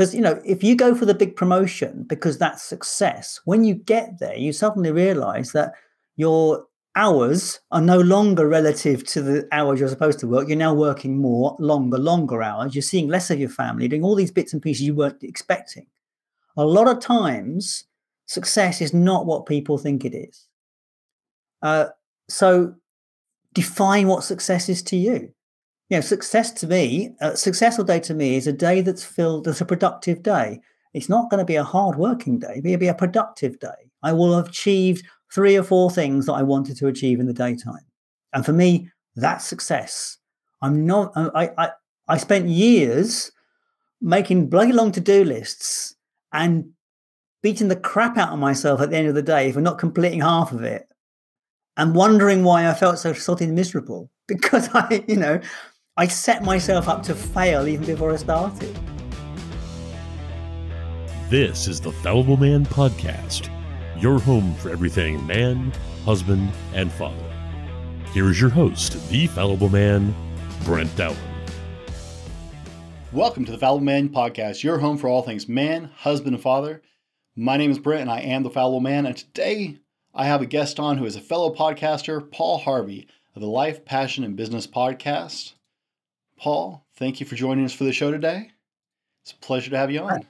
Because, you know, if you go for the big promotion because that's success, when you get there, you suddenly realize that your hours are no longer relative to the hours you're supposed to work. You're now working more, longer, longer hours. You're seeing less of your family, doing all these bits and pieces you weren't expecting. A lot of times, success is not what people think it is. Uh, so, define what success is to you. You know, success to me, uh, a successful day to me is a day that's filled, that's a productive day. It's not going to be a hard working day, it'll be a productive day. I will have achieved three or four things that I wanted to achieve in the daytime. And for me, that's success. I'm not, I, I, I spent years making bloody long to do lists and beating the crap out of myself at the end of the day for not completing half of it and wondering why I felt so sort of miserable because I, you know, I set myself up to fail even before I started. This is the Fallible Man Podcast your home for everything man, husband, and father. Here is your host, the fallible man, Brent Dowling. Welcome to the Fallible Man Podcast, your home for all things man, husband, and father. My name is Brent, and I am the Fallible Man. And today I have a guest on who is a fellow podcaster, Paul Harvey of the Life, Passion, and Business Podcast. Paul, thank you for joining us for the show today. It's a pleasure to have you on.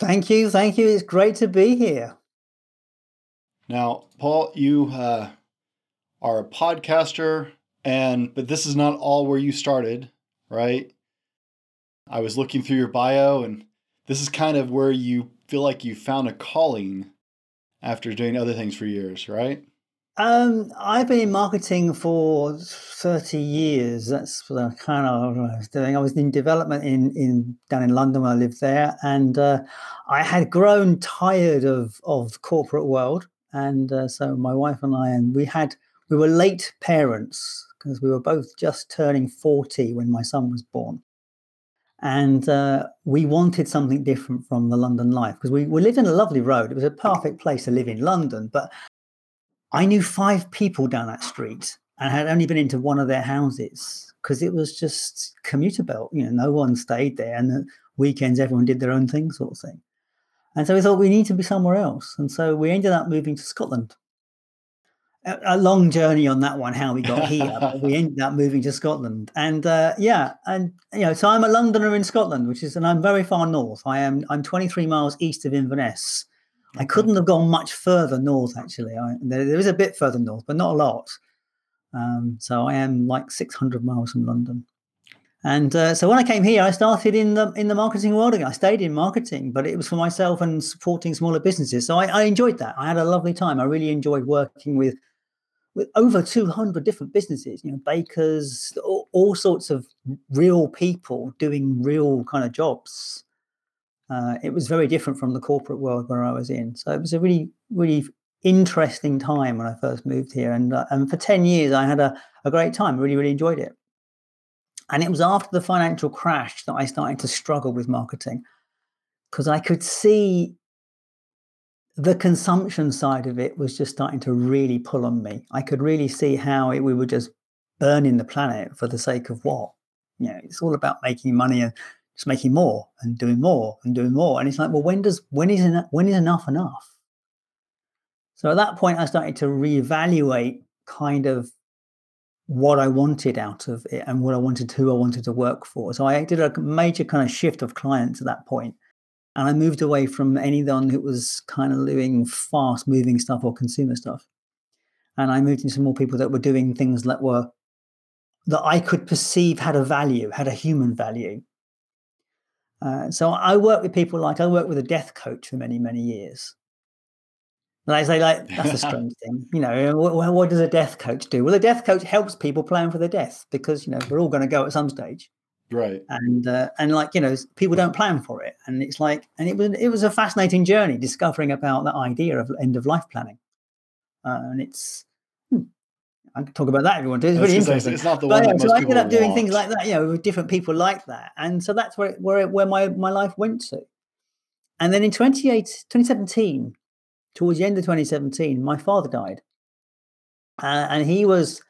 Thank you. Thank you. It's great to be here. Now, Paul, you uh, are a podcaster, and but this is not all where you started, right? I was looking through your bio, and this is kind of where you feel like you found a calling after doing other things for years, right? Um, I've been in marketing for 30 years. That's kind of I was doing. I was in development in, in down in London when I lived there, and uh, I had grown tired of of the corporate world and uh, so my wife and I, and we had we were late parents because we were both just turning forty when my son was born, and uh, we wanted something different from the London life because we, we lived in a lovely road. It was a perfect place to live in London, but I knew five people down that street and had only been into one of their houses because it was just commuter belt. You know, no one stayed there, and the weekends everyone did their own thing, sort of thing. And so we thought we need to be somewhere else. And so we ended up moving to Scotland. A, a long journey on that one, how we got here. but we ended up moving to Scotland. And uh, yeah, and you know, so I'm a Londoner in Scotland, which is, and I'm very far north. I am, I'm 23 miles east of Inverness. I couldn't have gone much further north, actually. I, there, there is a bit further north, but not a lot. Um, so I am like 600 miles from London. And uh, so when I came here, I started in the in the marketing world again. I stayed in marketing, but it was for myself and supporting smaller businesses. So I, I enjoyed that. I had a lovely time. I really enjoyed working with with over 200 different businesses, you know, bakers, all, all sorts of real people doing real kind of jobs. Uh, it was very different from the corporate world where I was in. So it was a really, really interesting time when I first moved here. And, uh, and for 10 years, I had a, a great time. Really, really enjoyed it. And it was after the financial crash that I started to struggle with marketing because I could see the consumption side of it was just starting to really pull on me. I could really see how it, we were just burning the planet for the sake of what? You know, it's all about making money and just making more and doing more and doing more. And it's like, well, when does when is enough, when is enough enough? So at that point, I started to reevaluate kind of what I wanted out of it and what I wanted, who I wanted to work for. So I did a major kind of shift of clients at that point. And I moved away from anyone who was kind of doing fast moving stuff or consumer stuff. And I moved into more people that were doing things that were, that I could perceive had a value, had a human value. Uh, so I work with people like I worked with a death coach for many, many years. And I say, like, that's a strange thing. You know, what, what, does a death coach do? Well, a death coach helps people plan for their death because, you know, we're all going to go at some stage. Right. And, uh, and like, you know, people don't plan for it. And it's like, and it was, it was a fascinating journey discovering about that idea of end of life planning. Uh, and it's, I can talk about that if you want to. It's really interesting. It's not the one. But, yeah, so I ended up doing want. things like that, you know, with different people like that. And so that's where, where, where my, my life went to. And then in 28, 2017, towards the end of 2017, my father died, uh, and he was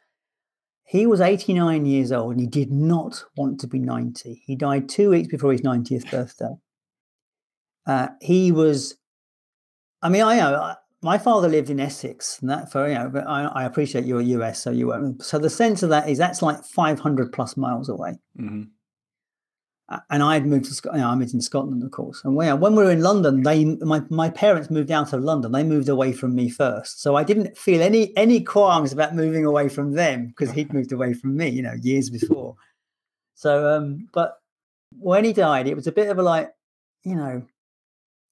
he was 89 years old, and he did not want to be 90. He died two weeks before his 90th birthday, Uh, he was, I mean, I know my father lived in Essex, and that for you know, but I, I appreciate you're US, so you won't. So the sense of that is that's like 500 plus miles away. hmm and I had moved to Scotland. You know, I lived in Scotland, of course. And when, when we were in London, they my, my parents moved out of London. They moved away from me first, so I didn't feel any any qualms about moving away from them because he'd moved away from me, you know, years before. So, um, but when he died, it was a bit of a like, you know,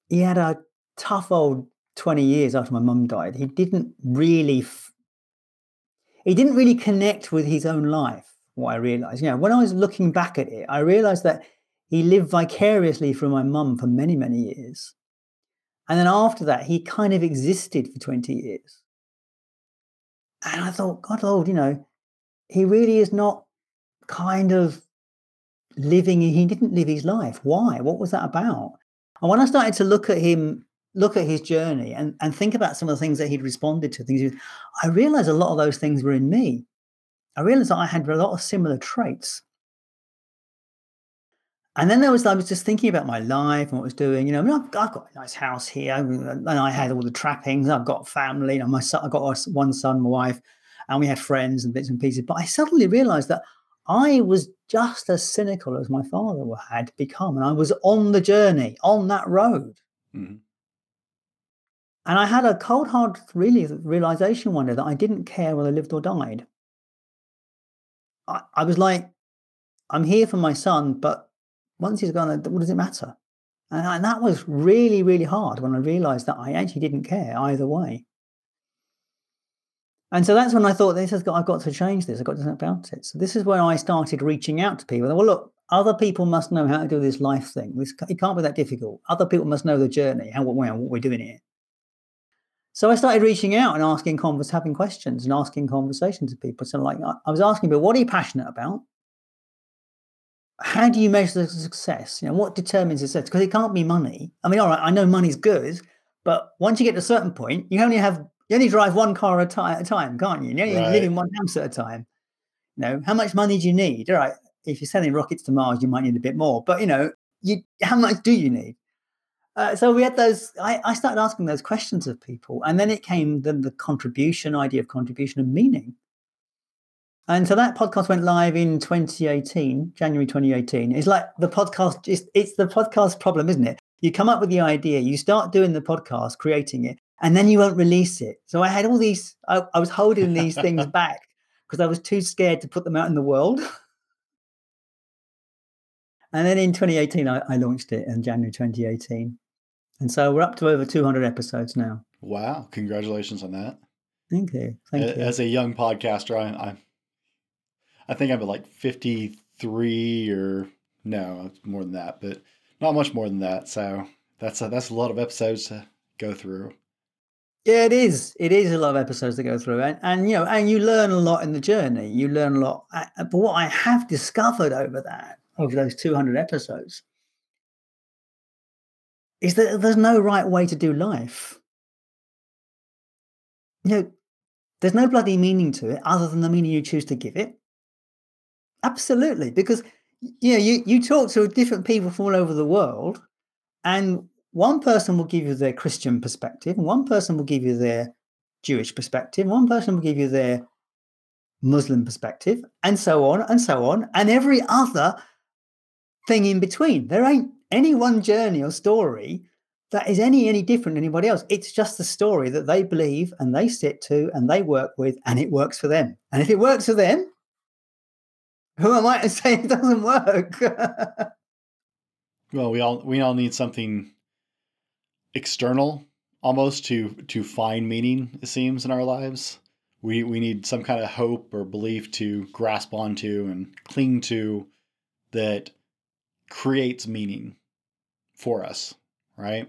he had a tough old twenty years after my mum died. He didn't really, f- he didn't really connect with his own life what I realized. You know, when I was looking back at it, I realized that he lived vicariously through my mum for many, many years. And then after that, he kind of existed for 20 years. And I thought, God, Lord, you know, he really is not kind of living, he didn't live his life. Why? What was that about? And when I started to look at him, look at his journey and, and think about some of the things that he'd responded to, things, I realized a lot of those things were in me. I realized that I had a lot of similar traits. And then there was, I was just thinking about my life and what I was doing. You know, I mean, I've, I've got a nice house here, and I had all the trappings. I've got family. My son, I've got one son, my wife, and we had friends and bits and pieces. But I suddenly realized that I was just as cynical as my father had become, and I was on the journey, on that road. hmm And I had a cold hard really realization one day that I didn't care whether I lived or died. I, I was like, I'm here for my son, but once he's gone, what does it matter? And, and that was really, really hard when I realized that I actually didn't care either way. And so that's when I thought this has got I've got to change this. I've got to something about it. So this is when I started reaching out to people. Well, look, other people must know how to do this life thing. This it can't be that difficult. Other people must know the journey, how what, what we're doing here. So I started reaching out and asking convers, having questions and asking conversations with people. So like I, I was asking but what are you passionate about? How do you measure the success? You know, what determines success? Because it can't be money. I mean, all right, I know money's good, but once you get to a certain point, you only have you only drive one car at a time, can't you? You only Right. live in one house at a time. You know, how much money do you need? All right, if you're selling rockets to Mars, you might need a bit more. But you know, you how much do you need? Uh, so we had those. I, I started asking those questions of people, and then it came the, the contribution idea of contribution and meaning. And so that podcast went live in 2018, January 2018. It's like the podcast. It's, it's the podcast problem, isn't it? You come up with the idea, you start doing the podcast, creating it, and then you won't release it. So I had all these. I, I was holding these things back because I was too scared to put them out in the world. And then in 2018, I, I launched it in January 2018. And so we're up to over 200 episodes now. Wow. Congratulations on that. Thank you. Thank A- you. As a young podcaster, I, I, I think I'm at like 53 or no, more than that, but not much more than that. So that's a, that's a lot of episodes to go through. Yeah, it is. It is a lot of episodes to go through, and and you know, and you learn a lot in the journey. You learn a lot. But what I have discovered over that, over those two hundred episodes, is that there's no right way to do life. You know, there's no bloody meaning to it other than the meaning you choose to give it. Absolutely, because you know, you you talk to different people from all over the world, and one person will give you their Christian perspective, and one person will give you their Jewish perspective, one person will give you their Muslim perspective, and so on and so on, and every other thing in between. There ain't any one journey or story that is any any different than anybody else. It's just the story that they believe and they sit to and they work with, and it works for them. And if it works for them, who am I to say it doesn't work? Well, we all we all need something external almost to to find meaning it seems in our lives. We we need some kind of hope or belief to grasp onto and cling to that creates meaning for us, right?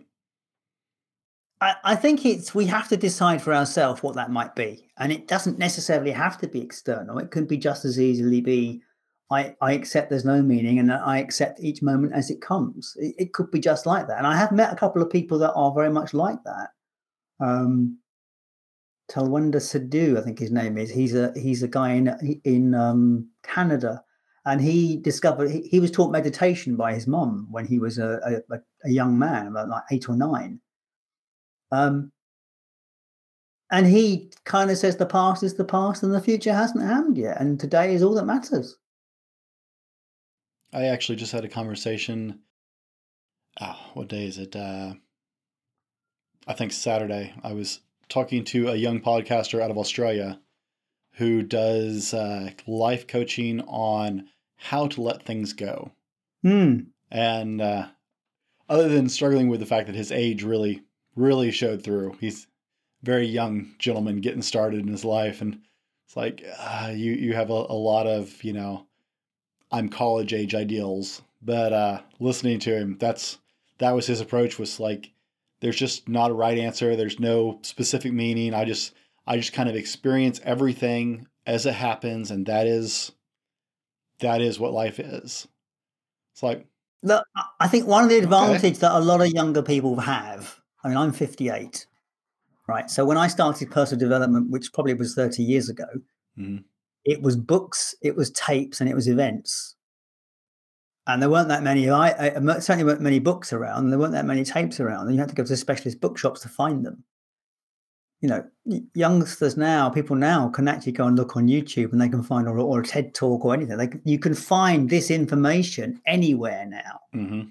I, I think it's we have to decide for ourselves what that might be. And it doesn't necessarily have to be external. It can be just as easily be I, I accept there's no meaning and I accept each moment as it comes. It, it could be just like that. And I have met a couple of people that are very much like that. Um Talwanda Sadhu, I think his name is. He's a he's a guy in in um, Canada, and he discovered he, he was taught meditation by his mom when he was a, a, a young man, about like eight or nine. Um, and he kind of says the past is the past and the future hasn't happened yet, and today is all that matters. I actually just had a conversation. Oh, what day is it? Uh, I think Saturday. I was talking to a young podcaster out of Australia who does uh, life coaching on how to let things go. Mm. And uh, other than struggling with the fact that his age really, really showed through, he's a very young gentleman getting started in his life, and it's like uh, you you have a, a, lot of you know, I'm college age ideals. But uh, listening to him, that's that was his approach. Was like, there's just not a right answer. There's no specific meaning. I just I just kind of experience everything as it happens, and that is that is what life is. It's like look, I think one of the advantages okay. that a lot of younger people have. I mean, I'm 58, right? So when I started personal development, which probably was 30 years ago, mm-hmm. it was books, it was tapes, and it was events. And there weren't that many. I, I certainly weren't many books around. There weren't that many tapes around, and you had to go to specialist bookshops to find them you know, youngsters now, people now can actually go and look on YouTube and they can find or, or a TED talk or anything. They you can find this information anywhere now. Mm-hmm.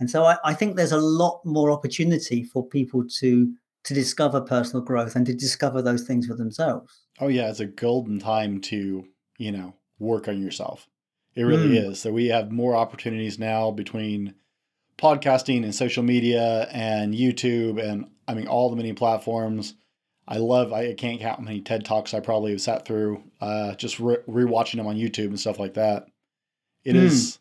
And so I, I, think there's a lot more opportunity for people to to discover personal growth and to discover those things for themselves. Oh yeah, it's a golden time to you know work on yourself. It really mm. is. So we have more opportunities now between podcasting and social media and YouTube and I mean all the many platforms I love. I can't count how many TED talks I probably have sat through, uh, just re- rewatching them on YouTube and stuff like that. It mm. is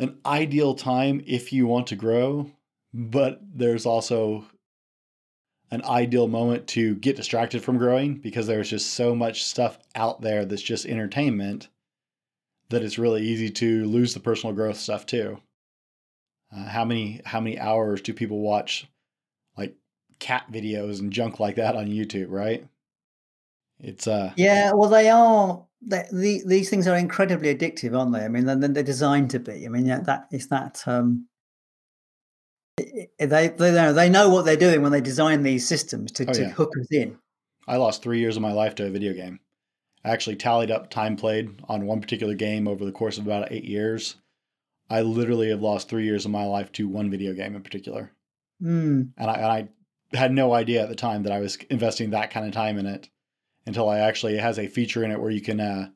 an ideal time if you want to grow, but there's also an ideal moment to get distracted from growing because there's just so much stuff out there that's just entertainment that it's really easy to lose the personal growth stuff too. Uh, how many how many hours do people watch cat videos and junk like that on YouTube, right? It's uh yeah, well they are they, the, these things are incredibly addictive, aren't they? I mean, they're, they're designed to be. I mean, yeah, that is that um they they know they know what they're doing when they design these systems to, oh, to yeah. hook us in. I lost three years of my life to a video game. I actually tallied up time played on one particular game over the course of about eight years. I literally have lost three years of my life to one video game in particular. Mm. And I, and I had no idea at the time that I was investing that kind of time in it until I actually it has a feature in it where you can uh,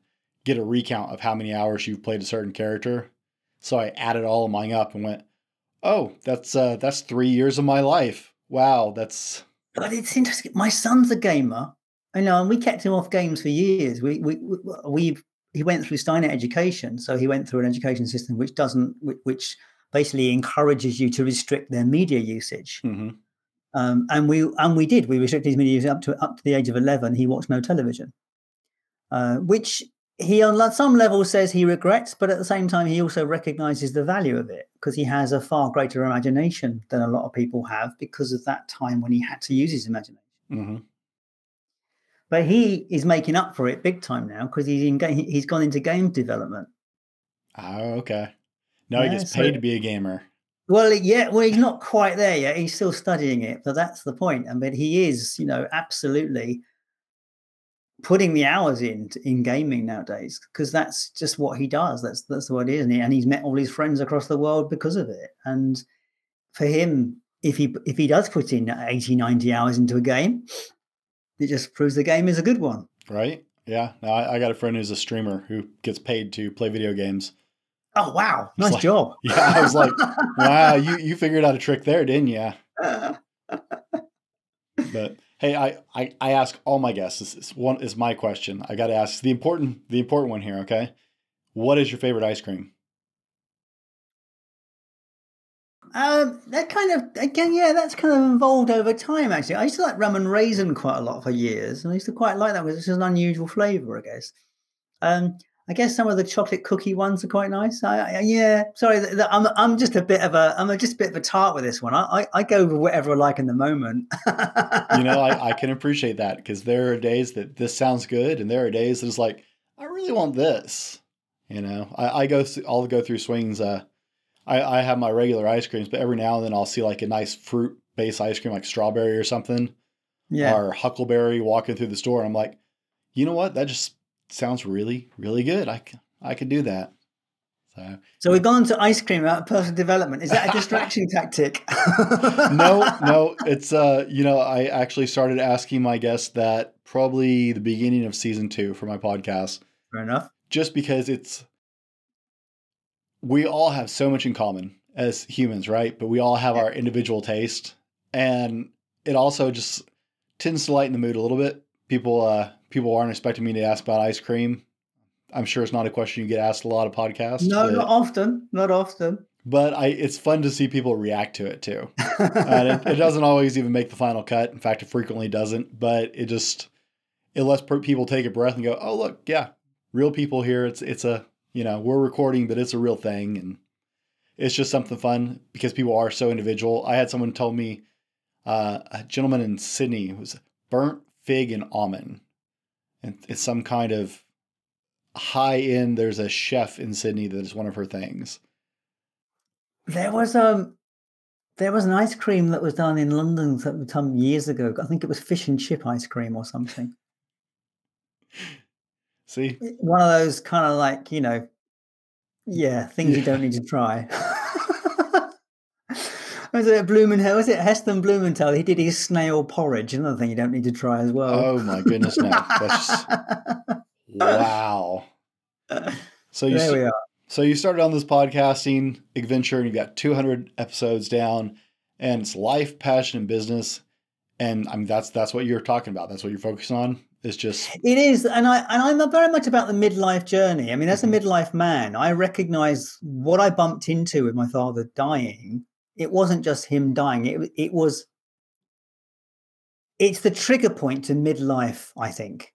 get a recount of how many hours you've played a certain character. So I added all of mine up and went, "Oh, that's uh, that's three years of my life. Wow, that's." But it's interesting. My son's a gamer. I know, and we kept him off games for years. We we we he went through Steiner education, so he went through an education system which doesn't which basically encourages you to restrict their media usage. Mm-hmm. Um, and we and we did. We restricted his media use up to up to the age of eleven. He watched no television, uh, which he on some level says he regrets, but at the same time he also recognizes the value of it because he has a far greater imagination than a lot of people have because of that time when he had to use his imagination. Mm-hmm. But he is making up for it big time now because he's in he's gone into game development. Oh, okay. Now yeah, he gets paid so, to be a gamer. Well, yeah, well, he's not quite there yet. He's still studying it, but that's the point. I mean, he is, you know, absolutely putting the hours in in gaming nowadays because that's just what he does. That's that's what it is, and, he, and he's met all his friends across the world because of it. And for him, if he if he does put in 80, 90 hours into a game, it just proves the game is a good one. Right? Yeah. Now I, I got a friend who's a streamer who gets paid to play video games Oh wow, nice like, job. Yeah, I was like, wow, you you figured out a trick there, didn't you? but hey, I, I I ask all my guests. This is one is my question. I got to ask the important the important one here. Okay, what is your favorite ice cream? Um, that kind of again, yeah, that's kind of evolved over time. Actually, I used to like rum and raisin quite a lot for years, and I used to quite like that because it's an unusual flavor, I guess. Um, I guess some of the chocolate cookie ones are quite nice. I, I, yeah, sorry, I'm I'm just a bit of a I'm a, just a bit of a tart with this one. I, I, I go with whatever I like in the moment. you know, I, I can appreciate that because there are days that this sounds good, and there are days that it's like I really want this. You know, I, I go th- I'll go through swings. Uh, I, I have my regular ice creams, but every now and then I'll see like a nice fruit based ice cream, like strawberry or something, Yeah. or huckleberry walking through the store. And I'm like, you know what? That just sounds really, really good. I, I could do that. So So we've gone to ice cream about personal development. Is that a distraction tactic? no, no, it's uh, you know, I actually started asking my guests that probably the beginning of season two for my podcast, Fair enough. just because it's we all have so much in common as humans, right? But we all have our individual taste, and it also just tends to lighten the mood a little bit. People, uh, people aren't expecting me to ask about ice cream. I'm sure it's not a question you get asked a lot of podcasts. No, but, not often. Not often. but I, it's fun to see people react to it too. and it, it doesn't always even make the final cut. In fact, it frequently doesn't. But it just it lets people take a breath and go, "Oh, look, yeah, real people here. It's it's a you know we're recording, but it's a real thing, and it's just something fun because people are so individual." I had someone tell me uh, a gentleman in Sydney was burnt fig and almond, and it's some kind of high end. There's a chef in Sydney that is one of her things. There was um, there was an ice cream that was done in London some some years ago. I think it was fish and chip ice cream or something. See, One of those kind of like you know, yeah, things you don't need to try. was it Blumenthal? Was it Heston Blumenthal? He did his snail porridge. Another thing you don't need to try as well. oh my goodness, no, that's wow. So you there we are. so you started on this podcasting adventure, and you've got 200 episodes down, and it's life, passion, and business. And I mean that's that's what you're talking about. That's what you're focusing on. It's just It is, and I and I'm very much about the midlife journey. I mean, as a Mhm. midlife man, I recognise what I bumped into with my father dying. It wasn't just him dying; it it was. It's the trigger point to midlife. I think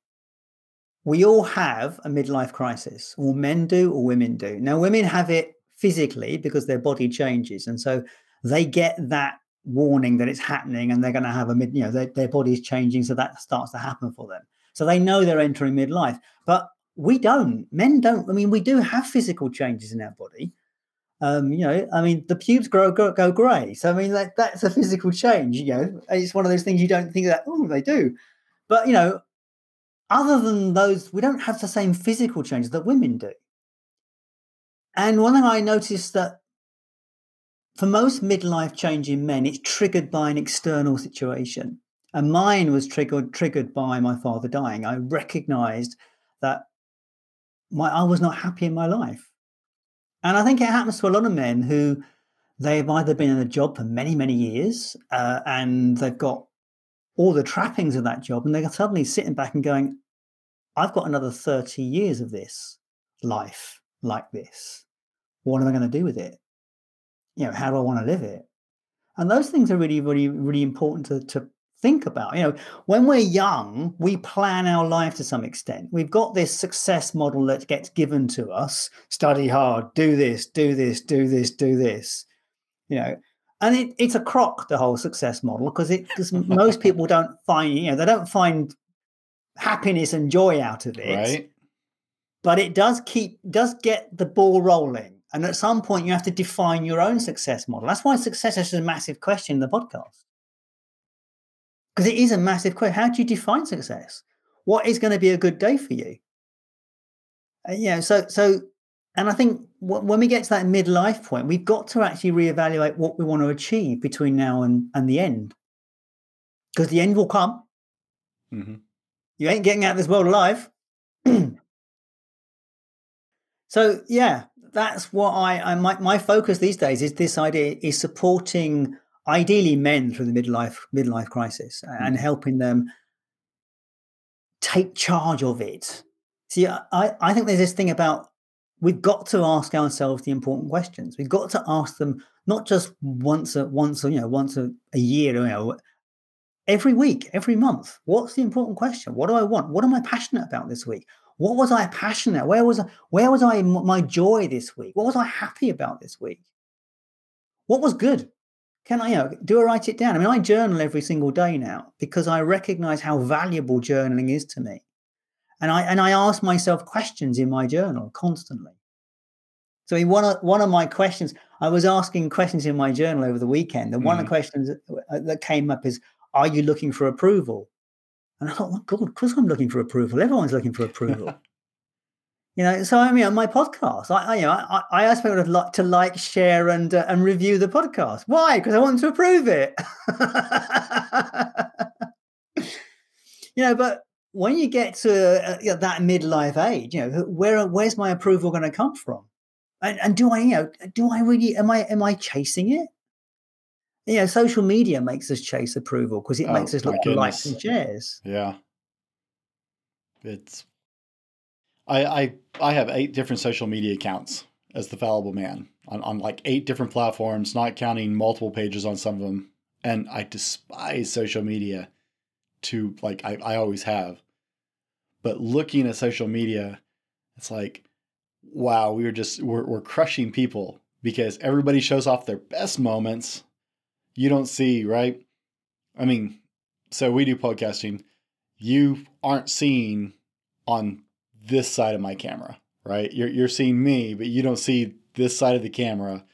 we all have a midlife crisis. All men do, or women do. Now, women have it physically because their body changes, and so they get that warning that it's happening, and they're going to have a mid. You know, their, their body's changing, so that starts to happen for them. So they know they're entering midlife, but we don't. Men don't. I mean, we do have physical changes in our body. Um, you know, I mean, the pubes grow go, go grey. So I mean, that, that's a physical change. You know, it's one of those things you don't think that oh they do, but you know, other than those, we don't have the same physical changes that women do. And one thing I noticed that for most midlife change in men, it's triggered by an external situation. And mine was triggered triggered by my father dying. I recognized that my I was not happy in my life. And I think it happens to a lot of men who they've either been in a job for many, many years uh, and they've got all the trappings of that job and they're suddenly sitting back and going, I've got another 30 years of this life like this. What am I going to do with it? You know, how do I want to live it? And those things are really, really, really important to, to think about. You know, when we're young, we plan our life to some extent. We've got this success model that gets given to us study hard, do this, do this, do this, do this. You know, and it, it's a crock, the whole success model, because it because most people don't find, you know, they don't find happiness and joy out of it right. but it does keep does get the ball rolling and at some point you have to define your own success model that's why success is a massive question in the podcast because it is a massive question how do you define success? What is going to be a good day for you? Uh, you know so so and i think wh- when we get to that midlife point we've got to actually reevaluate what we want to achieve between now and and the end. Because the end will come. Hmm you ain't getting out of this world alive. so yeah, that's what I, I my, my focus these days is this idea is supporting ideally men through the midlife midlife crisis and hmm. helping them take charge of it. See, I, I think there's this thing about we've got to ask ourselves the important questions. We've got to ask them not just once a once a, you know once a, a year, you know, every week, every month. What's the important question? What do I want? What am I passionate about this week? What was I passionate? Where was I, where was I my joy this week? What was I happy about this week? What was good? Can I, you know, do I write it down? I mean, I journal every single day now because I recognize how valuable journaling is to me. And I and I ask myself questions in my journal constantly. So, in one of one of my questions, I was asking questions in my journal over the weekend, and one of the mm. questions that- that came up is, "Are you looking for approval?" And I thought, "Oh God, of course I'm looking for approval. Everyone's looking for approval." You know, so I mean, on my podcast, I, I you know, I, I ask people to like, to like, share, and uh, and review the podcast. Why? Because I want to approve it. you know, but when you get to uh, you know, that midlife age, you know, where where's my approval going to come from? And, and do I, you know, do I really am I am I chasing it? You know, social media makes us chase approval because it Oh, makes us look for likes and shares. Yeah. It's I I I have eight different social media accounts as the fallible man on, on like eight different platforms, not counting multiple pages on some of them. And I despise social media to like I, I always have. But looking at social media, it's like, wow, we are just we're we're crushing people because everybody shows off their best moments. You don't see, right? I mean, so we do podcasting. You aren't seeing on this side of my camera, right? You're you're seeing me, but you don't see this side of the camera.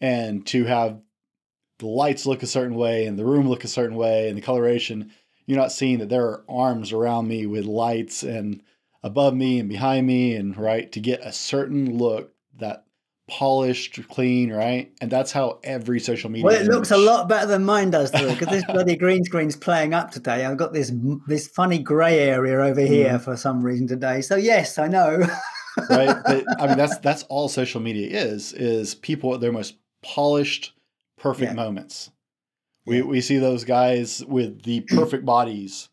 And to have the lights look a certain way and the room look a certain way and the coloration, you're not seeing that there are arms around me with lights and above me and behind me and right to get a certain look that polished, clean, right? And that's how every social media. Well, it looks a lot better than mine does, though, because this bloody green screen's playing up today. I've got this this funny grey area over here for some reason today. So yes, I know. right? But I mean, that's that's all social media is is people at their most polished, perfect Yeah. moments. We Yeah. we see those guys with the perfect bodies,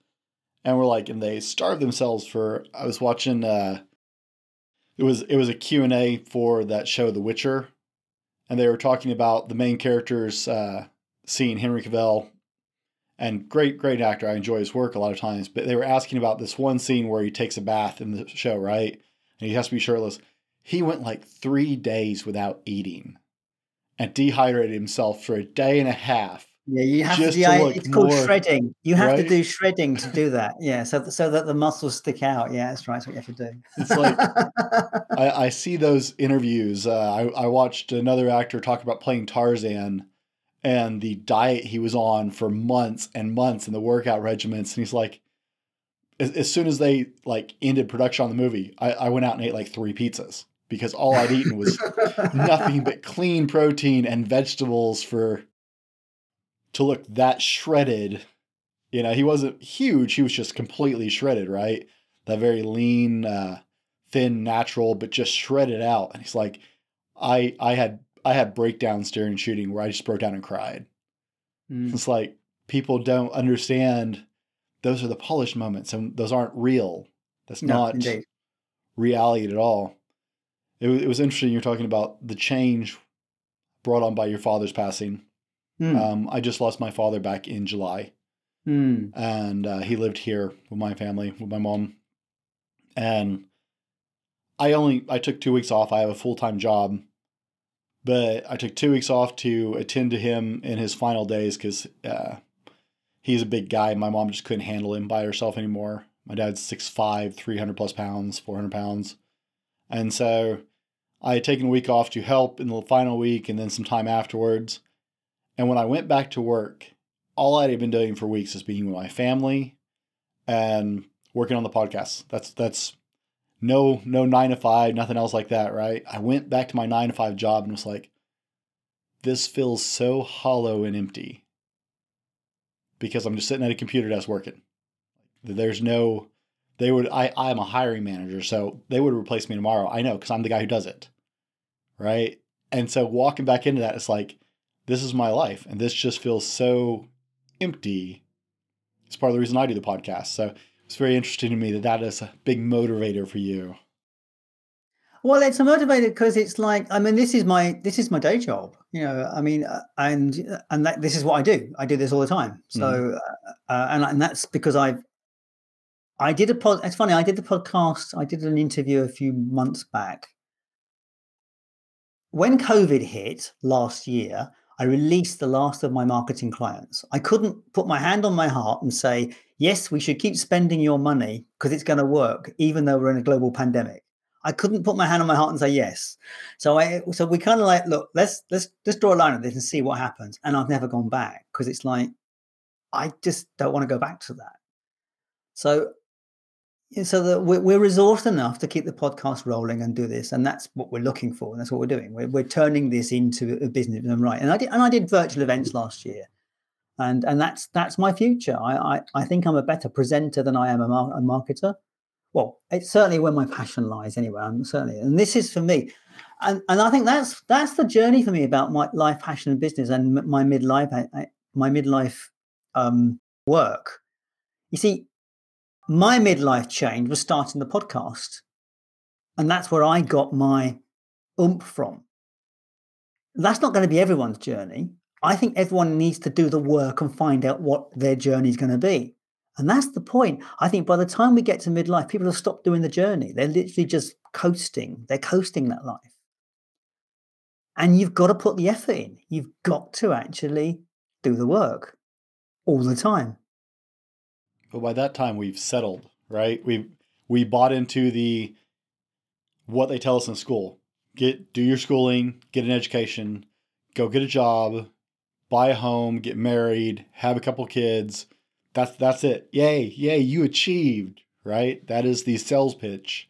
and we're like, and they starve themselves for. I was watching. uh It was it was a Q and A for that show, The Witcher, and they were talking about the main characters uh seeing Henry Cavill. And great, great actor. I enjoy his work a lot of times. But they were asking about this one scene where he takes a bath in the show, right? and he has to be shirtless. He went like three days without eating and dehydrated himself for a day and a half. Yeah, you have to. Yeah, it's called more- shredding. You have to do shredding to do that. Yeah, so so that the muscles stick out. Yeah, that's right. That's what you have to do. It's like I, I see those interviews. Uh, I, I watched another actor talk about playing Tarzan and the diet he was on for months and months and the workout regimens. And he's like, as, as soon as they like ended production on the movie, I, I went out and ate like three pizzas because all I'd eaten was nothing but clean protein and vegetables for to look that shredded. You know, he wasn't huge, he was just completely shredded, right? That very lean, uh, thin, natural, but just shredded out. And he's like, I I had I had breakdowns during shooting where I just broke down and cried. Mm. It's like people don't understand those are the polished moments and those aren't real. That's No, not indeed. reality at all. It was, it was interesting you're talking about the change brought on by your father's passing. Mm. Um, I just lost my father back in July, Mm. and uh, he lived here with my family, with my mom. And I only I took two weeks off. I have a full time job, but I took two weeks off to attend to him in his final days because uh, he's a big guy. My mom just couldn't handle him by herself anymore. My dad's 6'5", 300 plus pounds, 400 pounds. And so I had taken a week off to help in the final week and then some time afterwards. And when I went back to work, all I had been doing for weeks is being with my family and working on the podcast. That's that's no no nine to five, nothing else like that, right? I went back to my nine to five job and was like, this feels so hollow and empty because I'm just sitting at a computer desk working. There's no they would I I'm a hiring manager, so they would replace me tomorrow. I know because I'm the guy who does it. Right? And so walking back into that, it's like, this is my life. And this just feels so empty. It's part of the reason I do the podcast. So it's very interesting to me that that is a big motivator for you. Well, it's a motivator because it's like I mean, this is my this is my day job. You know, I mean, uh, and and that this is what I do. I do this all the time. So, uh, uh, and and that's because I've I did a pod. It's funny. I did the podcast. I did an interview a few months back. When COVID hit last year, I released the last of my marketing clients. I couldn't put my hand on my heart and say, yes, we should keep spending your money because it's going to work, even though we're in a global pandemic. I couldn't put my hand on my heart and say yes. So I so we kind of like look, let's let's just draw a line at this and see what happens. And I've never gone back because it's like I just don't want to go back to that. So so that we're, resourced enough to keep the podcast rolling and do this, and that's what we're looking for, and that's what we're doing. We're, we're turning this into a business, and right. And I did, and I did virtual events last year, and and that's that's my future. I I, I think I'm a better presenter than I am a, mar- a marketer well, it's certainly where my passion lies anyway. I'm certainly, and this is for me, and and I think that's that's the journey for me about my life, passion, and business, and my midlife, my midlife um, work. You see, my midlife change was starting the podcast, and that's where I got my oomph from. That's not going to be everyone's journey. I think everyone needs to do the work and find out what their journey is going to be. And that's the point. I think by the time we get to midlife, people have stopped doing the journey. They're literally just coasting. They're coasting that life. And you've got to put the effort in. You've got to actually do the work all the time. But by that time, we've settled, right? We we bought into the what they tell us in school: get do your schooling, get an education, go get a job, buy a home, get married, have a couple kids, that's that's it. Yay, yay, you achieved, right? That is the sales pitch.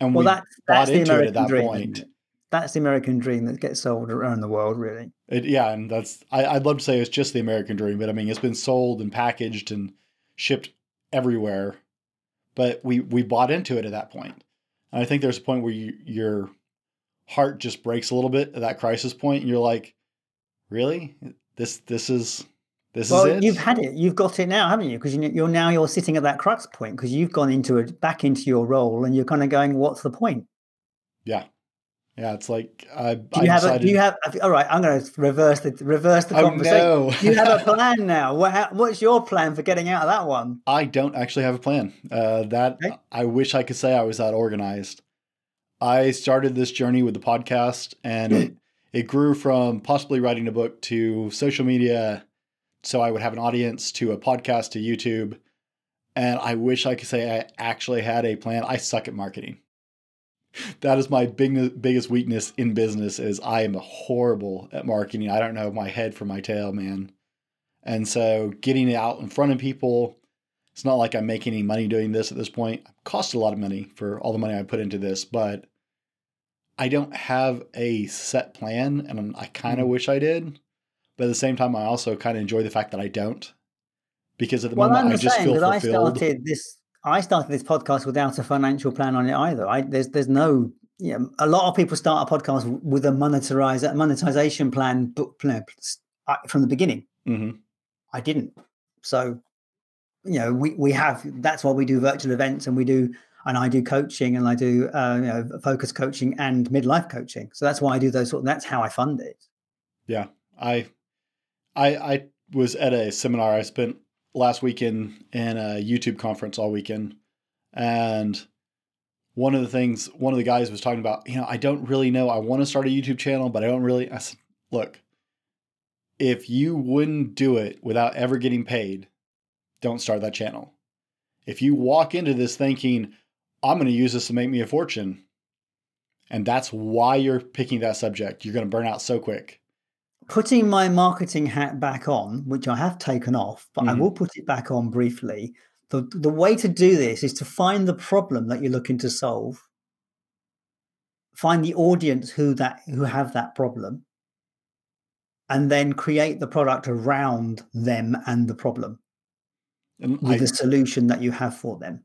And well, we that, bought into American it at that dream, point. That's the American dream that gets sold around the world, really. It, yeah, and that's I, would love to say it's just the American dream, but I mean it's been sold and packaged and shipped everywhere. But we we bought into it at that point. And I think there's a point where you, your heart just breaks a little bit at that crisis point, and you're like, really? This this is this well, is it. You've had it. You've got it now, haven't you? Because you're now you're sitting at that crux point because you've gone into it back into your role, and you're kind of going, "What's the point?" Yeah, yeah. It's like I. Do you I have decided... a? Do you have? All right, I'm going to reverse the reverse the oh, conversation. No. you have a plan now. What, what's your plan for getting out of that one? I don't actually have a plan. Uh, that okay. I wish I could say I was that organized. I started this journey with the podcast, and it, it grew from possibly writing a book to social media so I would have an audience to a podcast to YouTube. And I wish I could say I actually had a plan. I suck at marketing. That is my big, biggest weakness in business is I am horrible at marketing. I don't know my head from my tail, man. And so getting it out in front of people, it's not like I'm making any money doing this at this point. It cost a lot of money for all the money I put into this, but I don't have a set plan and I kind of mm. wish I did. But at the same time, I also kind of enjoy the fact that I don't, because at the well, moment i'm just feel fulfilled. I started this. I started this podcast without a financial plan on it either. I, there's there's no. You know, a lot of people start a podcast with a monetize monetization plan book from the beginning. Mm-hmm. I didn't. So, you know, we we have. That's why we do virtual events and we do and I do coaching and I do uh, you know focus coaching and midlife coaching. So that's why I do those sort. Of, that's how I fund it. Yeah, I I I was at a seminar I spent last weekend in a YouTube conference all weekend, and one of the things one of the guys was talking about, you know, I don't really know. I want to start a YouTube channel, but I don't really. I said, look, if you wouldn't do it without ever getting paid, don't start that channel. If you walk into this thinking, I'm going to use this to make me a fortune, and that's why you're picking that subject, you're going to burn out so quick putting my marketing hat back on, which I have taken off, but mm. I will put it back on briefly. The, the way to do this is to find the problem that you're looking to solve, find the audience who that who have that problem, and then create the product around them and the problem and with I, the solution that you have for them.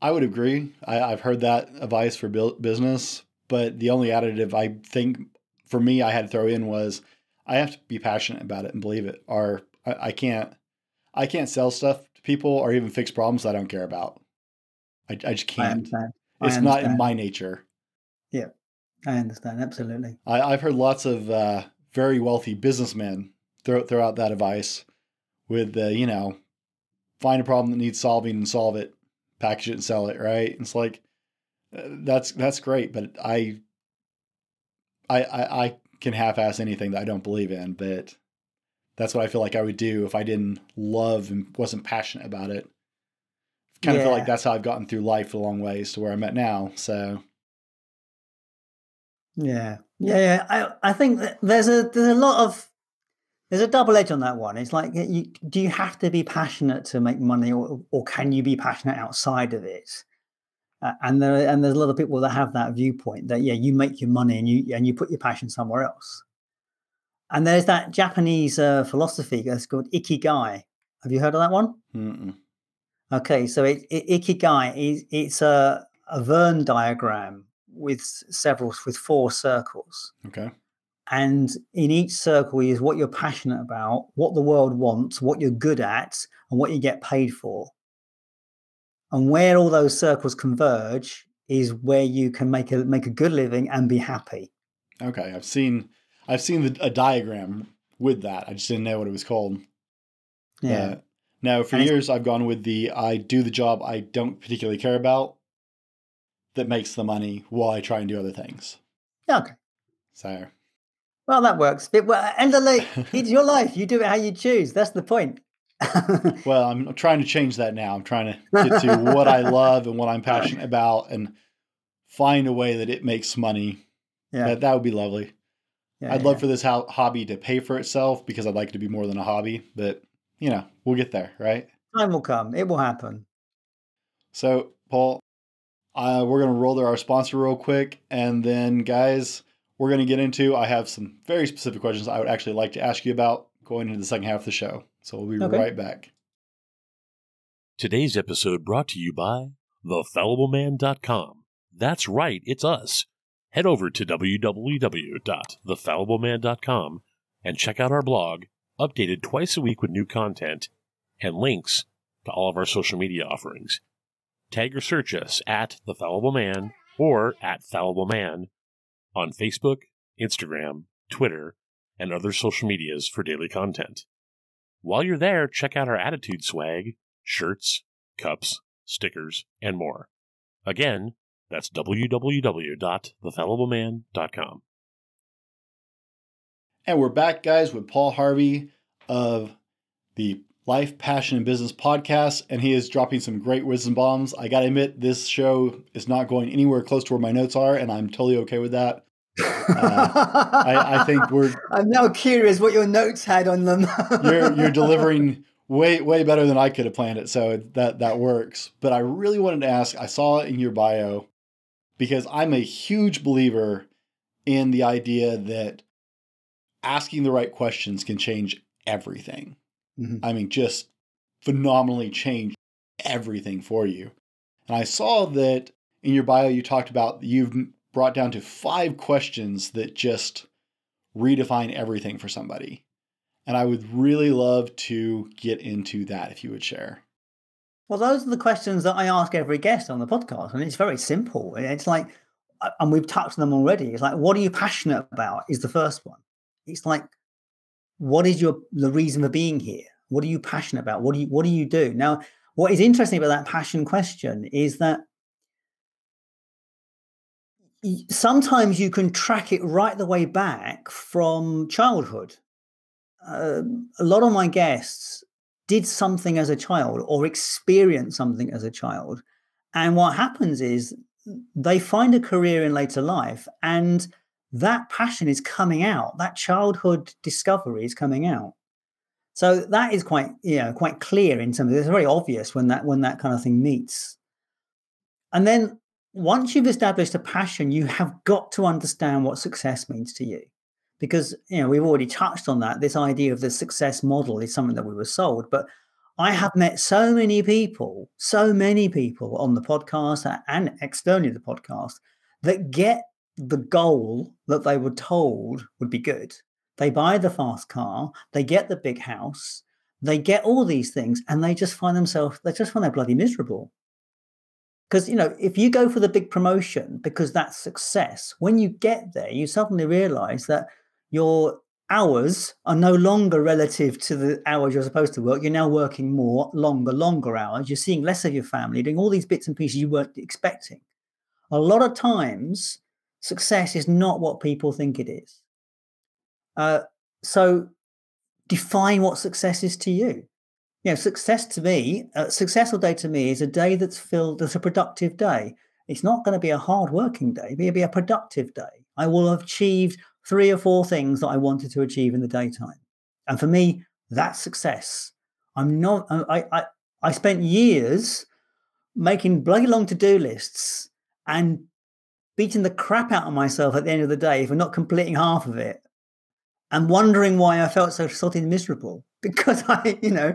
I would agree. I, have heard that advice for business, but the only additive I think for me I had to throw in was I have to be passionate about it and believe it, or I, I can't. I can't sell stuff to people or even fix problems I don't care about. I, I just can't. I it's not in my nature. Yeah, I understand absolutely. I, have heard lots of uh, very wealthy businessmen throw throw out that advice with the you know find a problem that needs solving and solve it, package it and sell it. Right? It's like uh, that's that's great, but I I I, I can half-ass anything that I don't believe in, but that's what I feel like I would do if I didn't love and wasn't passionate about it. Kind yeah. of feel like that's how I've gotten through life a long ways to where I'm at now. So Yeah, yeah, yeah. I I think there's a there's a lot of there's a double edge on that one. It's like, you, do you have to be passionate to make money, or or can you be passionate outside of it? Uh, and there and there's a lot of people that have that viewpoint that yeah, you make your money and you and you put your passion somewhere else. And there's that Japanese uh, philosophy that's called ikigai. Have you heard of that one? Mm-mm. Okay, so it, it, ikigai is it's a a Venn diagram with several with four circles. Okay. And in each circle is what you're passionate about, what the world wants, what you're good at, and what you get paid for. And where all those circles converge is where you can make a make a good living and be happy. Okay, I've seen I've seen the, a diagram with that. I just didn't know what it was called. Yeah. Uh, now, for And years, I've gone with the I do the job I don't particularly care about that makes the money while I try and do other things. Okay. So, Well, that works. It, well, and the like, it's your life. You do it how you choose. That's the point. well, I'm trying to change that now. I'm trying to get to what I love and what I'm passionate about and find a way that it makes money. yeah. That, that would be lovely. yeah, I'd love for this ho- hobby to pay for itself because I'd like it to be more than a hobby, but you know, we'll get there, right? time will come. It will happen. So, Paul, uh, we're going to roll to our sponsor real quick. And then, guys, we're going to get into. I have some very specific questions I would actually like to ask you about going into the second half of the show. So, we'll be Okay. right back. Today's episode brought to you by thefallibleman.com. That's right, it's us. Head over to www.thefallibleman.com and check out our blog, updated twice a week with new content and links to all of our social media offerings. Tag or search us at The Fallible Man or at Fallible Man on Facebook, Instagram, Twitter, and other social medias for daily content. While you're there, check out our attitude swag, shirts, cups, stickers, and more. Again, that's www.thefallibleman.com. And we're back, guys, with Paul Harvey of the Life, Passion, and Business podcast. And he is dropping some great wisdom bombs. I got to admit, this show is not going anywhere close to where my notes are, and I'm totally okay with that. I, I think we're I'm now curious what your notes had on them. you're you're delivering way way better than I could have planned it. So that that works. But I really wanted to ask. I saw it in your bio because I'm a huge believer in the idea that asking the right questions can change everything. Mhm. I mean, just phenomenally change everything for you. And I saw that in your bio you talked about you've brought down to five questions that just redefine everything for somebody. And I would really love to get into that if you would share. Well, those are the questions that I ask every guest on the podcast, and it's very simple. It's like, uh, and we've touched on them already. It's like, what are you passionate about? Is the first one. It's like, what is your the reason for being here? What are you passionate about? What do you what do you do? Now, what is interesting about that passion question is that sometimes you can track it right the way back from childhood. Uh, a lot of my guests did something as a child or experienced something as a child. And what happens is they find a career in later life and that passion is coming out. That childhood discovery is coming out. So that is quite, you know, quite clear in terms of it's very obvious when that when that kind of thing meets. And then once you've established a passion, you have got to understand what success means to you. Because you know we've already touched on that. This idea of the success model is something that we were sold. But i have met so many people so many people on the podcast and externally the podcast that get the goal that they were told would be good. They buy the fast car they get the big house they get all these things and they just find themselves they just find they're bloody miserable because you know if you go for the big promotion because that's success when you get there you suddenly realize that your hours are no longer relative to the hours you're supposed to work. You're now working more, longer, longer hours. You're seeing less of your family, doing all these bits and pieces you weren't expecting. A lot of times, success is not what people think it is. Uh, so, define what success is to you. You know, success to me, a successful day to me is a day that's filled, that's a productive day. It's not going to be a hard working day, it'll be a productive day I will have achieved three or four things that I wanted to achieve in the daytime. And for me, that's success. I'm not, I, I, I spent years making bloody long to do lists and beating the crap out of myself at the end of the day for not completing half of it and wondering why I felt so sodding miserable because I, you know,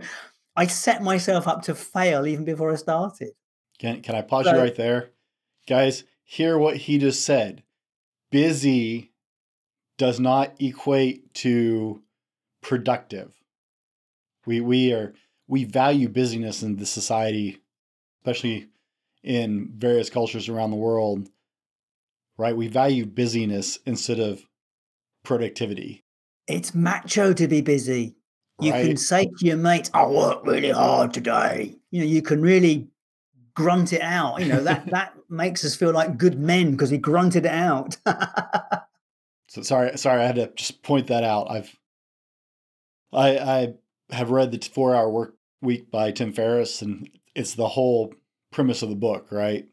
I set myself up to fail even before I started. Can, can I pause so, you right there? Guys, hear what he just said. Busy does not equate to productive. We we are we value busyness in the society, especially in various cultures around the world. Right? We value busyness instead of productivity. It's macho to be busy. You right. can say to your mates, I worked really hard today. You know, you can really grunt it out. You know, that that makes us feel like good men because we grunted it out. so sorry, sorry, I had to just point that out. I've I I have read the four hour work week by Tim Ferriss, and it's the whole premise of the book, right?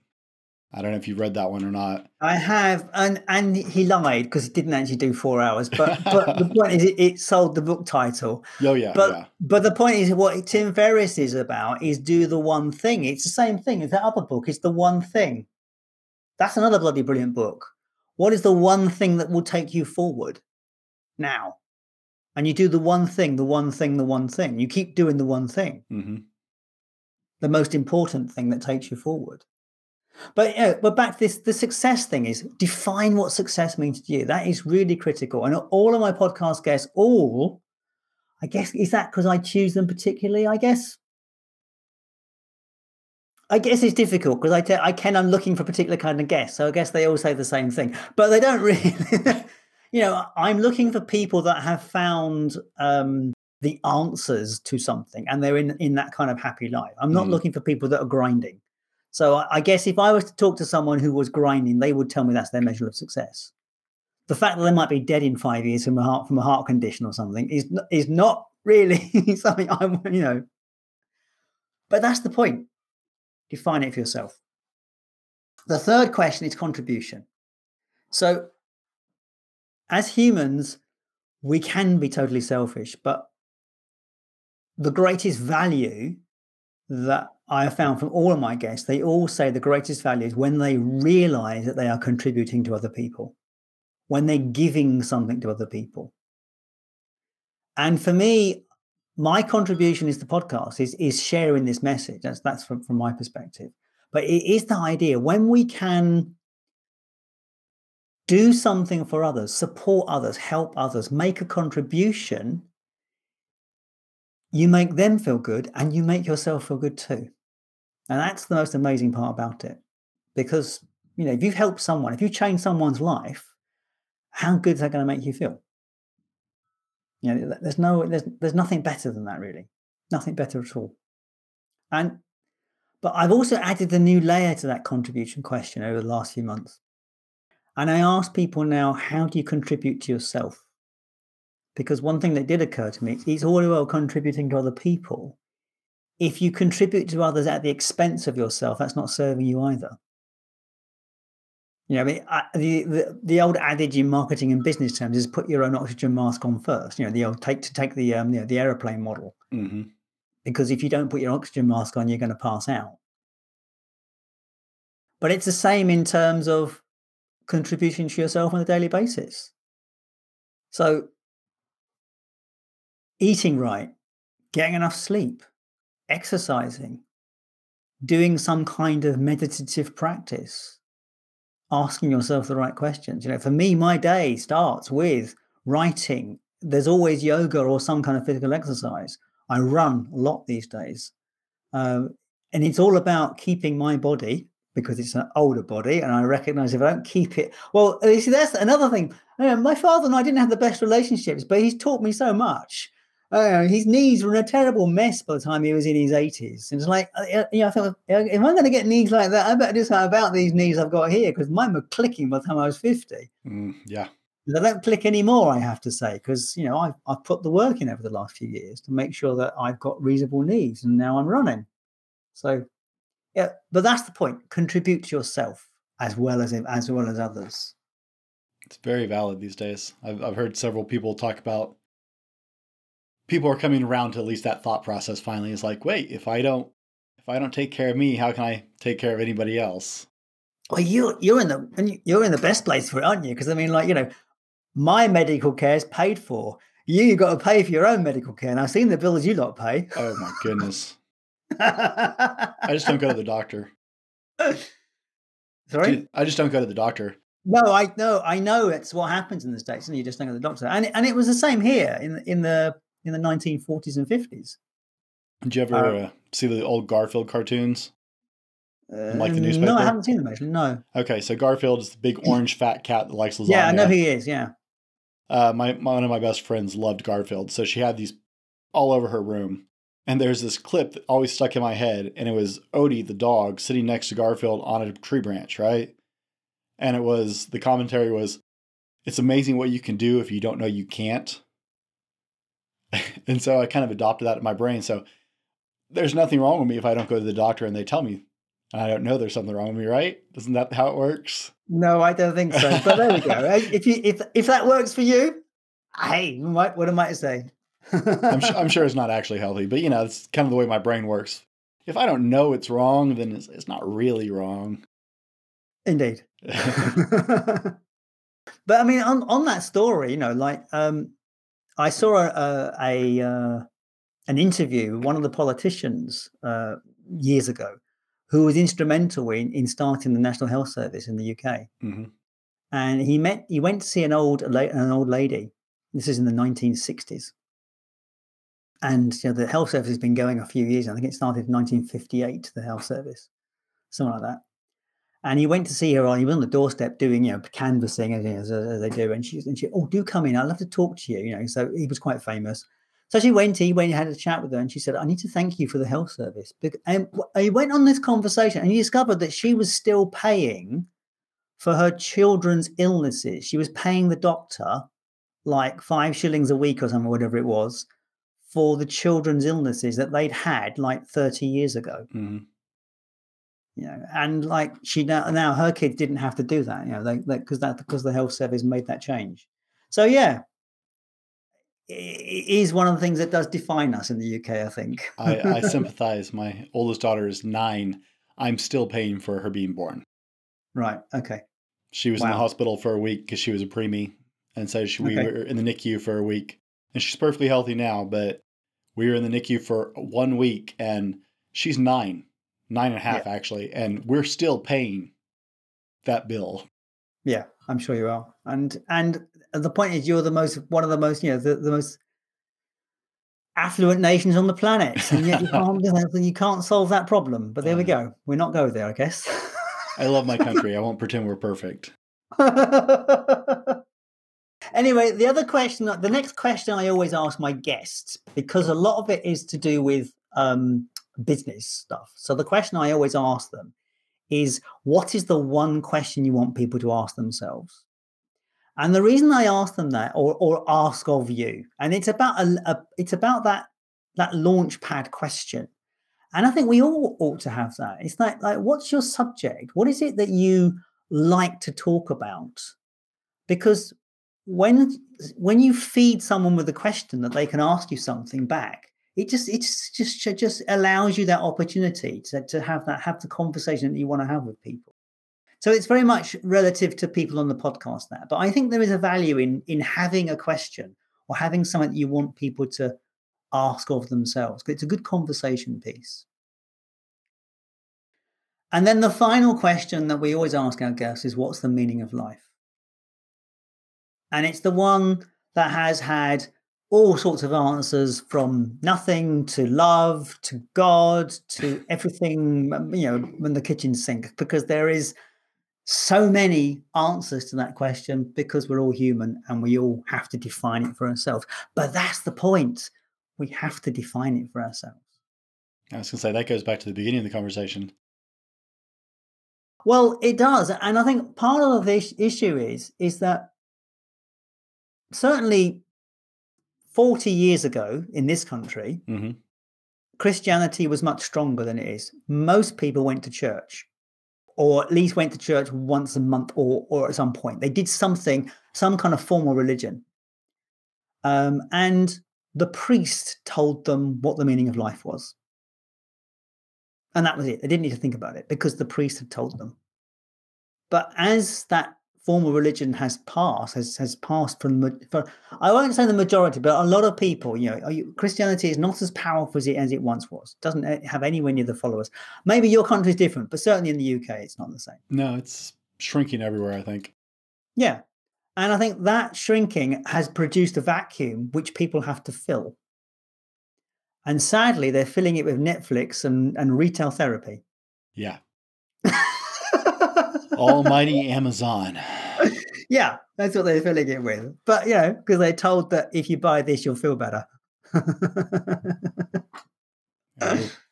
I don't know if you've read that one or not. I have, and and he lied because he didn't actually do four hours. But but the point is, it, it, sold the book title. Oh yeah, but yeah. but the point is, what Tim Ferriss is about is do the one thing. It's the same thing as that other book. It's the one thing. That's another bloody brilliant book. What is the one thing that will take you forward now? And you do the one thing, the one thing, the one thing. You keep doing the one thing. Mm-hmm. The most important thing that takes you forward. But yeah, but back to this the success thing is define what success means to you. That is really critical. And all of my podcast guests, all, I guess, is that because I choose them particularly? I guess. I guess it's difficult because I, te- I can I'm looking for a particular kind of guest, so I guess they all say the same thing, but they don't really. you know, I'm looking for people that have found um, the answers to something, and they're in in that kind of happy life. I'm not mm. looking for people that are grinding. So I guess if I was to talk to someone who was grinding, they would tell me that's their measure of success. The fact that they might be dead in five years from a heart from a heart condition or something is is not really something I'm you know. But that's the point. Define it for yourself. The third question is contribution. So as humans, we can be totally selfish, but the greatest value that I have found from all of my guests, they all say the greatest value is when they realize that they are contributing to other people, when they're giving something to other people. And for me, my contribution is the podcast, is, is sharing this message. That's that's from, from my perspective. But it is the idea when we can do something for others, support others, help others, make a contribution, you make them feel good and you make yourself feel good too. And that's the most amazing part about it. Because, you know, if you've helped someone, if you change someone's life, how good is that going to make you feel? You know, there's no, there's, there's nothing better than that, really. Nothing better at all. And, but I've also added a new layer to that contribution question over the last few months. And I ask people now, how do you contribute to yourself? Because one thing that did occur to me, it's all well contributing to other people. If you contribute to others at the expense of yourself, that's not serving you either. You know, I mean, the, the, the old adage in marketing and business terms is put your own oxygen mask on first. You know, the old take to take the um, you know, the aeroplane model. Mm-hmm. Because if you don't put your oxygen mask on, you're going to pass out. But it's the same in terms of contributing to yourself on a daily basis. So, eating right, getting enough sleep, exercising, doing some kind of meditative practice, asking yourself the right questions. You know, for me, my day starts with writing. There's always yoga or some kind of physical exercise. I run a lot these days. Um, and it's all about keeping my body because it's an older body, and I recognise if I don't keep it, well, you see, that's another thing. My father and I didn't have the best relationships, but he's taught me so much. Uh, his knees were in a terrible mess by the time he was in his 80s. And it's like, uh, you know, I thought, if I'm going to get knees like that, I better do something about these knees I've got here because mine were clicking by the time I was 50. Mm, yeah. They don't click anymore, I have to say, because, you know, I've, I've put the work in over the last few years to make sure that I've got reasonable knees and now I'm running. So yeah, but that's the point. Contribute to yourself as well as as well as others. It's very valid these days. I've I've heard several people talk about people are coming around to at least that thought process finally. Is like, wait, if I don't if I don't take care of me, how can I take care of anybody else? Well, you you're in the you're in the best place for it, aren't you? Because I mean, like you know, my medical care is paid for. You got to pay for your own medical care. And I've seen the bills you lot pay. Oh my goodness! I just don't go to the doctor. Sorry, I just don't go to the doctor. No, I know, I know it's what happens in the states, and you just don't go to the doctor. And and it was the same here in in the in the 1940s and 50s. Did you ever uh, uh, see the old Garfield cartoons? Uh, like the newspaper? No, I haven't seen them actually. No. Okay, so Garfield is the big orange fat cat that likes lasagna. Yeah, I know who he is. Yeah. Uh, my, my one of my best friends loved Garfield, so she had these all over her room. And there's this clip that always stuck in my head, and it was Odie the dog sitting next to Garfield on a tree branch, right? And it was the commentary was, "It's amazing what you can do if you don't know you can't." and so I kind of adopted that in my brain. So there's nothing wrong with me if I don't go to the doctor and they tell me I don't know there's something wrong with me, right? Isn't that how it works? No, I don't think so. But there we go. if you if if that works for you, hey, what, what am I to say? I'm, sure, I'm sure it's not actually healthy, but you know, it's kind of the way my brain works. If I don't know it's wrong, then it's, it's not really wrong. Indeed. but I mean, on on that story, you know, like um, I saw a a, a uh, an interview with one of the politicians uh, years ago, who was instrumental in, in starting the National Health Service in the UK. Mm-hmm. And he met he went to see an old an old lady. This is in the 1960s. And you know, the health service has been going a few years. I think it started in 1958, the health service, something like that. And he went to see her on, he was on the doorstep doing, you know, canvassing as, as, they do. And she, and she, oh, do come in. I'd love to talk to you, you know. So he was quite famous. So she went, he went, and had a chat with her, and she said, I need to thank you for the health service. And he went on this conversation and he discovered that she was still paying for her children's illnesses. She was paying the doctor like five shillings a week or something, whatever it was, for the children's illnesses that they'd had like 30 years ago. Mm-hmm. You know, and like she now, now her kids didn't have to do that, you know, they because that because the health service made that change. So yeah, it is one of the things that does define us in the UK, I think. I, I sympathize. My oldest daughter is nine. I'm still paying for her being born. Right. Okay. She was wow. in the hospital for a week because she was a preemie, and so she, we okay. were in the NICU for a week, and she's perfectly healthy now. But we were in the NICU for one week, and she's nine, nine and a half yeah. actually, and we're still paying that bill. Yeah, I'm sure you are. And and the point is, you're the most one of the most you know the, the most affluent nations on the planet, and yet you can't you can't solve that problem. But there we go. We're not going there, I guess. I love my country. I won't pretend we're perfect. anyway, the other question, the next question I always ask my guests, because a lot of it is to do with um, business stuff. So the question I always ask them is, what is the one question you want people to ask themselves? And the reason I ask them that, or or ask of you, and it's about a, a it's about that that launch pad question. And I think we all ought to have that. It's like, like, what's your subject? What is it that you like to talk about? Because when when you feed someone with a question that they can ask you something back, it just it just just, allows you that opportunity to, to have that have the conversation that you want to have with people. So it's very much relative to people on the podcast there. But I think there is a value in in having a question or having something that you want people to ask of themselves. It's a good conversation piece. And then the final question that we always ask our guests is what's the meaning of life? And it's the one that has had all sorts of answers from nothing to love to God to everything, um, you know, in the kitchen sink, because there is so many answers to that question because we're all human and we all have to define it for ourselves. But that's the point. We have to define it for ourselves. I was going to say that goes back to the beginning of the conversation. Well, it does, and I think part of the issue is is that certainly forty years ago in this country, mm-hmm. Christianity was much stronger than it is. Most people went to church or at least went to church once a month or or at some point. They did something, some kind of formal religion. Um, and the priest told them what the meaning of life was. And that was it. They didn't need to think about it because the priest had told them. But as that formal religion has passed, has has passed from, for, I won't say the majority, but a lot of people, you know, Christianity is not as powerful as it as it once was. It Doesn't eh, have anywhere near the followers. Maybe your country is different, but certainly in the UK, it's not the same. No, it's shrinking everywhere. I think. Yeah, and I think that shrinking has produced a vacuum which people have to fill. And sadly, they're filling it with Netflix and, and retail therapy. Yeah. Almighty Amazon. Yeah, that's what they're filling it with. But, you know, because they're told that if you buy this, you'll feel better.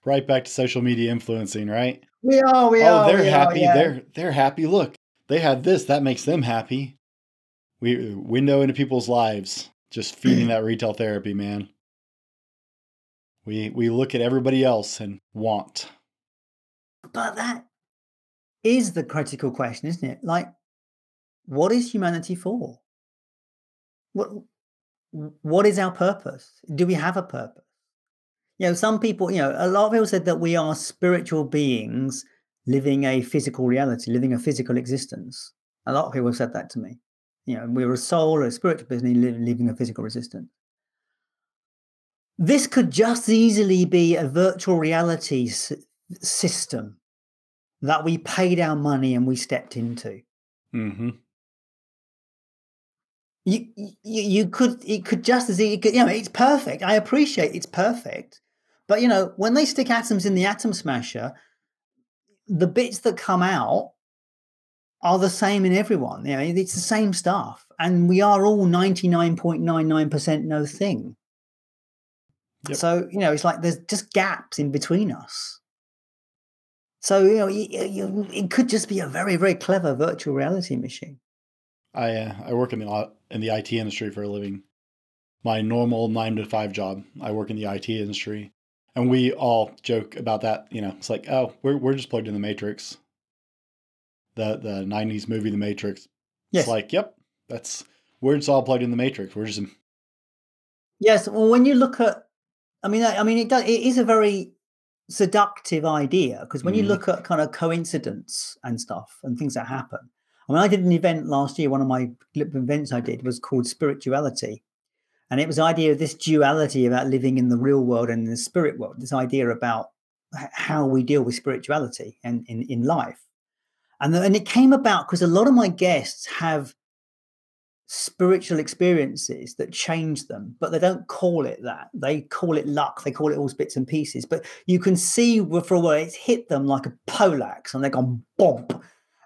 right back to social media influencing, right? We are, we oh, are. they're happy. Are, yeah. They're they're happy. Look, they had this. That makes them happy. We window into people's lives, just feeding that retail therapy, man. We we look at everybody else and want. But that is the critical question, isn't it? Like, what is humanity for? What what is our purpose? Do we have a purpose? You know, some people, you know, a lot of people said that we are spiritual beings living a physical reality, living a physical existence. A lot of people have said that to me. You know, we're a soul, a spiritual being living a physical existence. This could just easily be a virtual reality system that we paid our money and we stepped into. Mm-hmm. You, you, you could, it could just as it could, you know, it's perfect. I appreciate it's perfect. But, you know, when they stick atoms in the atom smasher, the bits that come out are the same in everyone. You know, it's the same stuff. And we are all 99.99% no thing. Yep. So, you know, it's like there's just gaps in between us. So, you know, you, you, it could just be a very, very clever virtual reality machine. I uh, I work in the in the IT industry for a living. My normal nine to five job. I work in the IT industry, and we all joke about that. You know, it's like, oh, we're we're just plugged in the Matrix. The the '90s movie, The Matrix. Yes. It's like, yep, that's we're just all plugged in the Matrix. We're just. Yes, well, when you look at, I mean, I, I mean, it does. It is a very seductive idea because when mm. you look at kind of coincidence and stuff and things that happen. I mean, I did an event last year. One of my events I did was called Spirituality. And it was the idea of this duality about living in the real world and in the spirit world, this idea about how we deal with spirituality and in, in life. And, the, and it came about because a lot of my guests have spiritual experiences that change them, but they don't call it that. They call it luck. They call it all bits and pieces. But you can see for a while it's hit them like a poleaxe and they've gone bomb.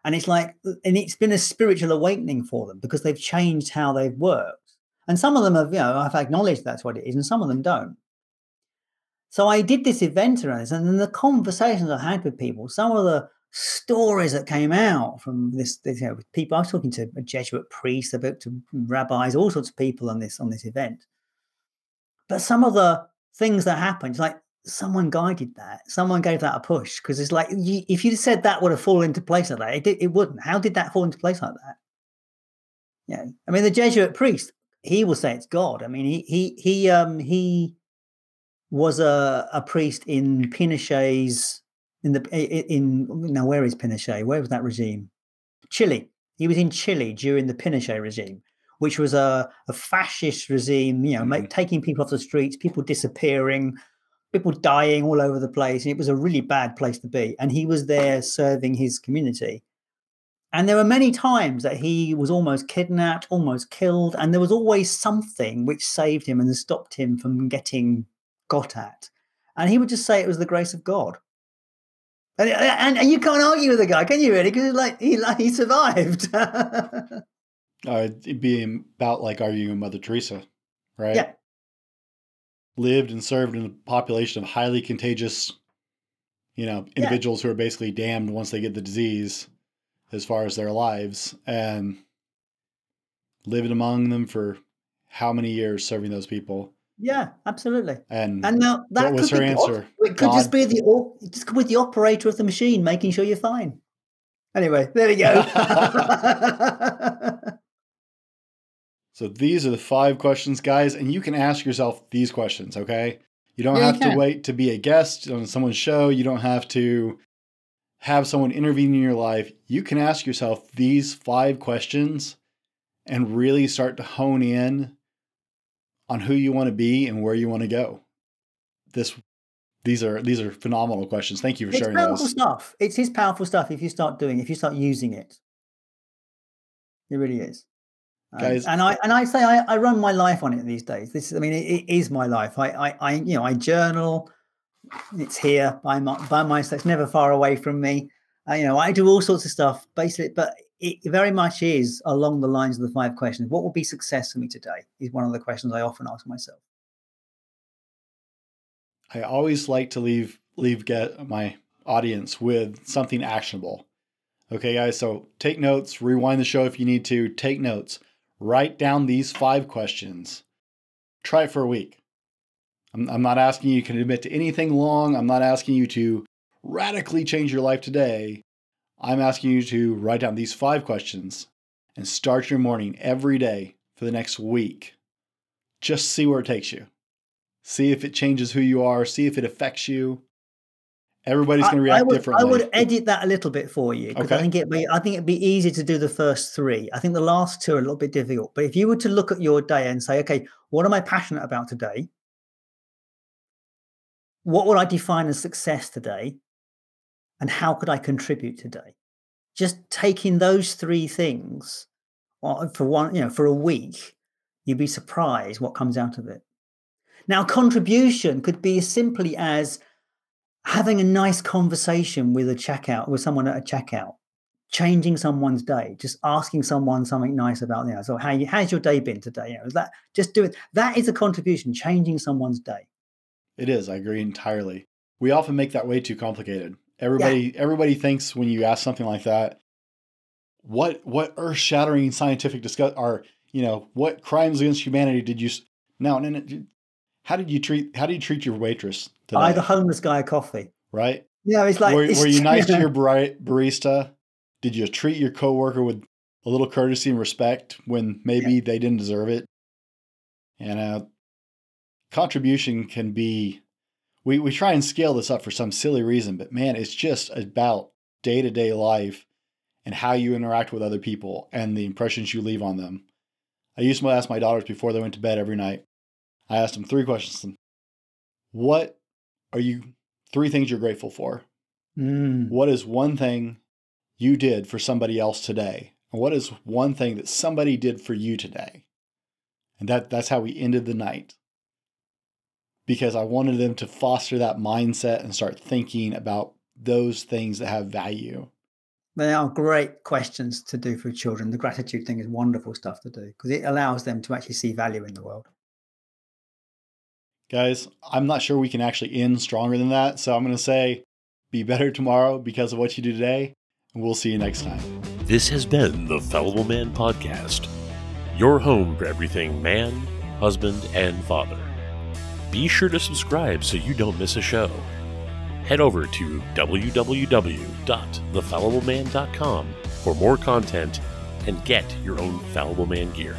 And it's like, and it's been a spiritual awakening for them because they've changed how they've worked. And some of them have, you know, I've acknowledged that's what it is, and some of them don't. So I did this event around this, and then the conversations I had with people, some of the stories that came out from this, this you know, people. I was talking to a Jesuit priest, spoke to rabbis, all sorts of people on this on this event. But some of the things that happened, like someone guided that, someone gave that a push because it's like you, if you said that would have fallen into place like that, it, it wouldn't. How did that fall into place like that? Yeah, I mean the Jesuit priest, he will say it's God. I mean he he he um he was a a priest in Pinochet's in the in now where is Pinochet? Where was that regime? Chile. He was in Chile during the Pinochet regime, which was a, a fascist regime. You know, mm-hmm. make, taking people off the streets, people disappearing, people dying all over the place, and it was a really bad place to be. And he was there serving his community. And there were many times that he was almost kidnapped, almost killed, and there was always something which saved him and stopped him from getting got at. And he would just say it was the grace of God. And, and, and you can't argue with the guy, can you? Really? Because like he like he survived. uh, it'd be about like arguing with Mother Teresa, right? Yeah. Lived and served in a population of highly contagious, you know, individuals yeah. who are basically damned once they get the disease, as far as their lives, and lived among them for how many years serving those people yeah, absolutely. And and now that was could her be, answer? It could God. just be the just with the operator of the machine making sure you're fine. Anyway, there we go. so these are the five questions, guys, and you can ask yourself these questions, okay? You don't Yeah, you have to wait to be a guest on someone's show. You don't have to have someone intervene in your life. You can ask yourself these five questions and really start to hone in on who you want to be and where you want to go. This these are these are phenomenal questions. Thank you for it's sharing powerful those. stuff. It's his powerful stuff if you start doing, if you start using it. It really is. Um, Guys- and I and I say I, I run my life on it these days. This I mean it, it is my life. I, I I you know I journal. It's here by my by my side. It's never far away from me. Uh, you know I do all sorts of stuff basically, but it very much is along the lines of the five questions. What will be success for me today? Is one of the questions I often ask myself. I always like to leave leave get my audience with something actionable. Okay, guys, so take notes, rewind the show if you need to, take notes. Write down these five questions. Try it for a week. I'm, I'm not asking you to commit to anything long. I'm not asking you to radically change your life today. I'm asking you to write down these five questions and start your morning every day for the next week. Just see where it takes you. See if it changes who you are. See if it affects you. Everybody's going to react I would, differently. I would edit that a little bit for you because Okay. I think it'd be I think it'd be easy to do the first three. I think the last two are a little bit difficult. But if you were to look at your day and say, okay, what am I passionate about today? What would I define as success today? And how could I contribute today? Just taking those three things uh, for one, you know, for a week, you'd be surprised what comes out of it. Now, contribution could be as simply as having a nice conversation with a checkout with someone at a checkout changing someone's day just asking someone something nice about you know so how you, how's your day been today you know that just do it that is a contribution changing someone's day It is. I agree entirely. We often make that way too complicated. Everybody everybody thinks when you ask something like that, what what earth shattering scientific discuss are you know what crimes against humanity did you? s- No, no, no. How did you treat How did you treat your waitress today? buy the homeless guy a coffee right? yeah it's like were, it's- were you nice to your bari- barista? Did you treat your coworker with a little courtesy and respect when maybe they didn't deserve it? And uh, contribution can be. We, we try and scale this up for some silly reason, but man, it's just about day to day life and how you interact with other people and the impressions you leave on them. I used to ask my daughters before they went to bed every night. I asked them three questions. What are you, three things you're grateful for? Mm. What is one thing you did for somebody else today? And what is one thing that somebody did for you today? And that, that's how we ended the night. Because I wanted them to foster that mindset and start thinking about those things that have value. they are great questions to do for children the gratitude thing is wonderful stuff to do because it allows them to actually see value in the world Guys, I'm not sure we can actually end stronger than that. So I'm going to say be better tomorrow because of what you do today. And we'll see you next time. This has been the Fallible Man Podcast, your home for everything man, husband, and father. Be sure to subscribe so you don't miss a show. Head over to www.thefallibleman.com for more content and get your own Fallible Man gear.